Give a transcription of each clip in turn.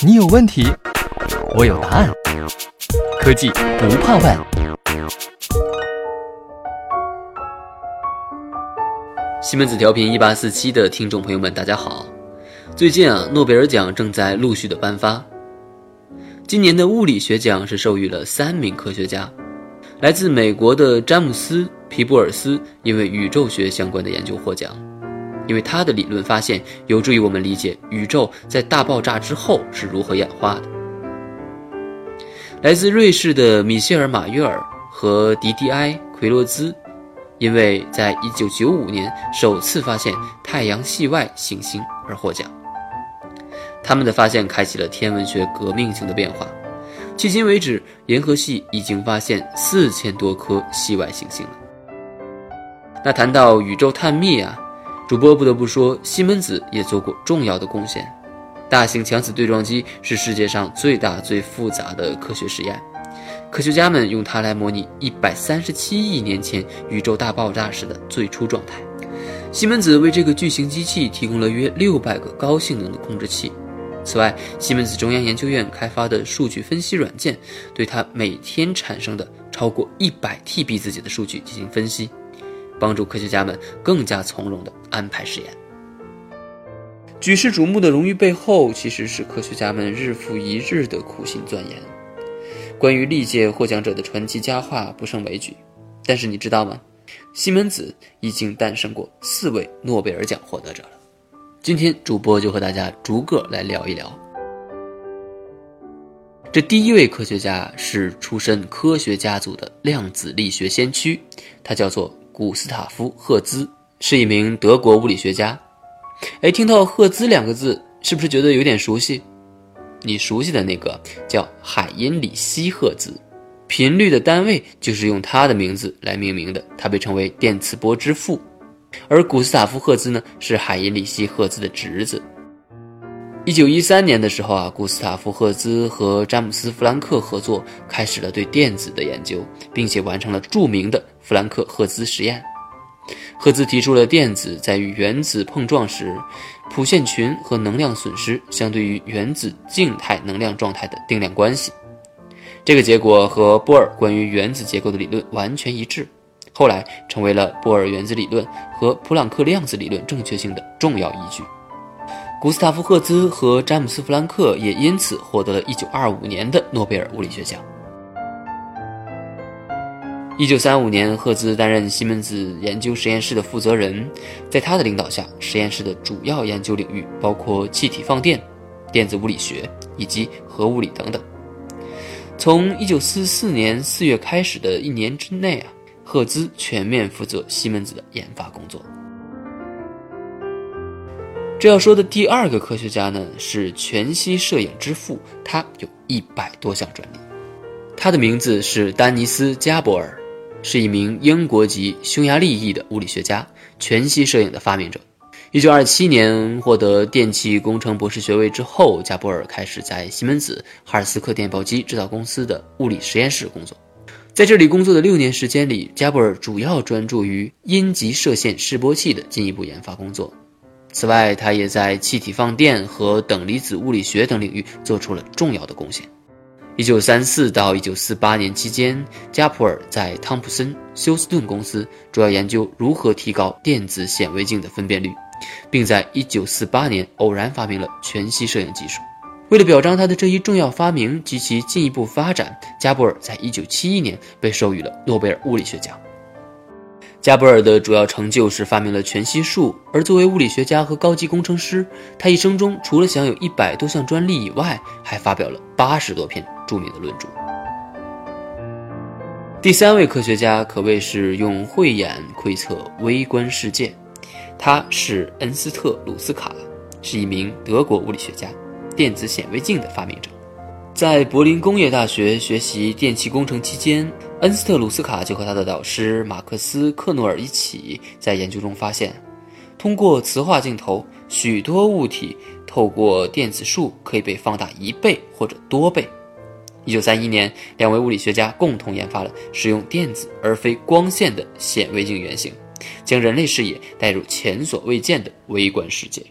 你有问题，我有答案。科技不怕问。西门子调频一八四七的听众朋友们，大家好。最近啊，诺贝尔奖正在陆续的颁发。今年的物理学奖是授予了三名科学家，来自美国的詹姆斯·皮布尔斯因为宇宙学相关的研究获奖，因为他的理论发现有助于我们理解宇宙在大爆炸之后是如何演化的。来自瑞士的米歇尔·马约尔和迪迪埃·奎洛兹，因为在1995年首次发现太阳系外行星而获奖。他们的发现开启了天文学革命性的变化。迄今为止，银河系已经发现四千多颗系外行星了。那谈到宇宙探秘啊，主播不得不说，西门子也做过重要的贡献。大型强子对撞机是世界上最大最复杂的科学实验，科学家们用它来模拟一百三十七亿年前宇宙大爆炸时的最初状态。西门子为这个巨型机器提供了约六百个高性能的控制器。此外，西门子中央研究院开发的数据分析软件，对它每天产生的超过一百 TB 字节的数据进行分析，帮助科学家们更加从容地安排实验。举世瞩目的荣誉背后，其实是科学家们日复一日的苦心钻研。关于历届获奖者的传奇佳话不胜枚举，但是你知道吗？西门子已经诞生过四位诺贝尔奖获得者了。今天主播就和大家逐个来聊一聊。这第一位科学家是出身科学家族的量子力学先驱，他叫做古斯塔夫·赫兹，是一名德国物理学家。哎，听到“赫兹”两个字，是不是觉得有点熟悉？你熟悉的那个叫海因里希·赫兹，频率的单位就是用他的名字来命名的，他被称为电磁波之父。而古斯塔夫·赫兹呢，是海因里希·赫兹的侄子。一九一三年的时候啊，古斯塔夫·赫兹和詹姆斯·弗兰克合作，开始了对电子的研究，并且完成了著名的弗兰克赫兹实验。赫兹提出了电子在与原子碰撞时，谱线群和能量损失相对于原子静态能量状态的定量关系。这个结果和波尔关于原子结构的理论完全一致，后来成为了波尔原子理论和普朗克量子理论正确性的重要依据。古斯塔夫·赫兹和詹姆斯·弗兰克也因此获得了一九二五年的诺贝尔物理学奖。一九三五年，赫兹担任西门子研究实验室的负责人，在他的领导下，实验室的主要研究领域包括气体放电、电子物理学以及核物理等等。从一九四四年四月开始的一年之内啊，赫兹全面负责西门子的研发工作。这要说的第二个科学家呢，是全息摄影之父，他有一百多项专利。他的名字是丹尼斯·加伯尔。是一名英国籍匈牙利裔的物理学家，全息摄影的发明者。一九二七年获得电气工程博士学位之后，加波尔开始在西门子哈尔斯克电报机制造公司的物理实验室工作。在这里工作的六年时间里，加布尔主要专注于阴极射线示波器的进一步研发工作。此外，他也在气体放电和等离子物理学等领域做出了重要的贡献。一九三四到一九四八年期间，加普尔在汤普森休斯顿公司主要研究如何提高电子显微镜的分辨率，并在一九四八年偶然发明了全息摄影技术。为了表彰他的这一重要发明及其进一步发展，加布尔在一九七一年被授予了诺贝尔物理学奖。加布尔的主要成就是发明了全息术，而作为物理学家和高级工程师，他一生中除了享有一百多项专利以外，还发表了八十多篇。著名的论著。第三位科学家可谓是用慧眼窥测微观世界，他是恩斯特鲁斯卡，是一名德国物理学家，电子显微镜的发明者。在柏林工业大学学习电气工程期间，恩斯特鲁斯卡就和他的导师马克思克诺尔一起在研究中发现，通过磁化镜头，许多物体透过电子束可以被放大一倍或者多倍。一九三一年，两位物理学家共同研发了使用电子而非光线的显微镜原型，将人类视野带入前所未见的微观世界。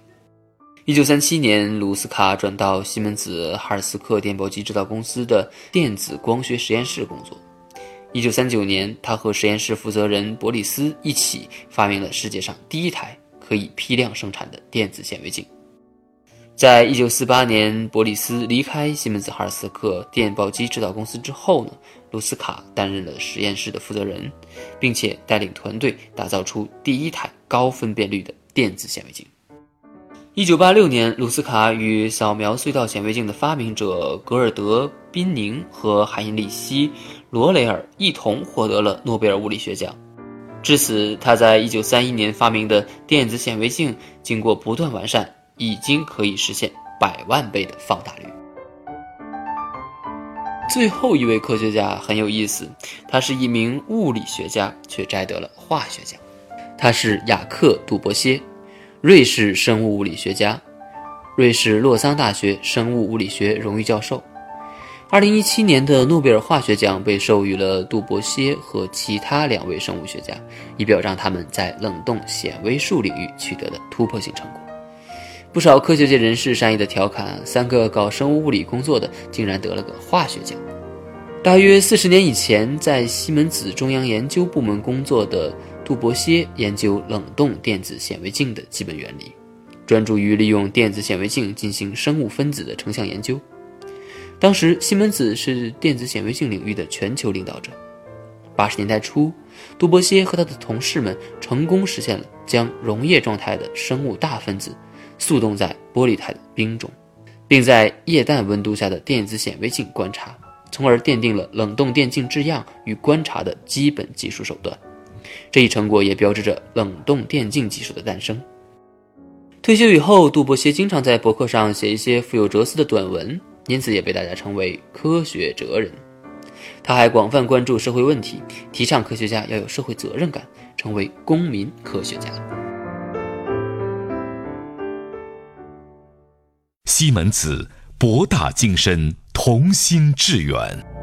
一九三七年，卢斯卡转到西门子哈尔斯克电报机制造公司的电子光学实验室工作。一九三九年，他和实验室负责人伯里斯一起发明了世界上第一台可以批量生产的电子显微镜。在一九四八年，伯里斯离开西门子哈尔斯克电报机制造公司之后呢，卢斯卡担任了实验室的负责人，并且带领团队打造出第一台高分辨率的电子显微镜。一九八六年，卢斯卡与扫描隧道显微镜的发明者格尔德·宾宁和海因里希·罗雷尔一同获得了诺贝尔物理学奖。至此，他在一九三一年发明的电子显微镜经过不断完善。已经可以实现百万倍的放大率。最后一位科学家很有意思，他是一名物理学家，却摘得了化学奖。他是雅克·杜伯歇，瑞士生物物理学家，瑞士洛桑大学生物物理学荣誉教授。二零一七年的诺贝尔化学奖被授予了杜伯歇和其他两位生物学家，以表彰他们在冷冻显微术领域取得的突破性成果。不少科学界人士善意的调侃：“三个搞生物物理工作的，竟然得了个化学奖。”大约四十年以前，在西门子中央研究部门工作的杜伯歇研究冷冻电子显微镜的基本原理，专注于利用电子显微镜进行生物分子的成像研究。当时，西门子是电子显微镜领域的全球领导者。八十年代初，杜伯歇和他的同事们成功实现了将溶液状态的生物大分子。速冻在玻璃态的冰中，并在液氮温度下的电子显微镜观察，从而奠定了冷冻电镜制样与观察的基本技术手段。这一成果也标志着冷冻电镜技术的诞生。退休以后，杜伯歇经常在博客上写一些富有哲思的短文，因此也被大家称为“科学哲人”。他还广泛关注社会问题，提倡科学家要有社会责任感，成为公民科学家。西门子，博大精深，同心致远。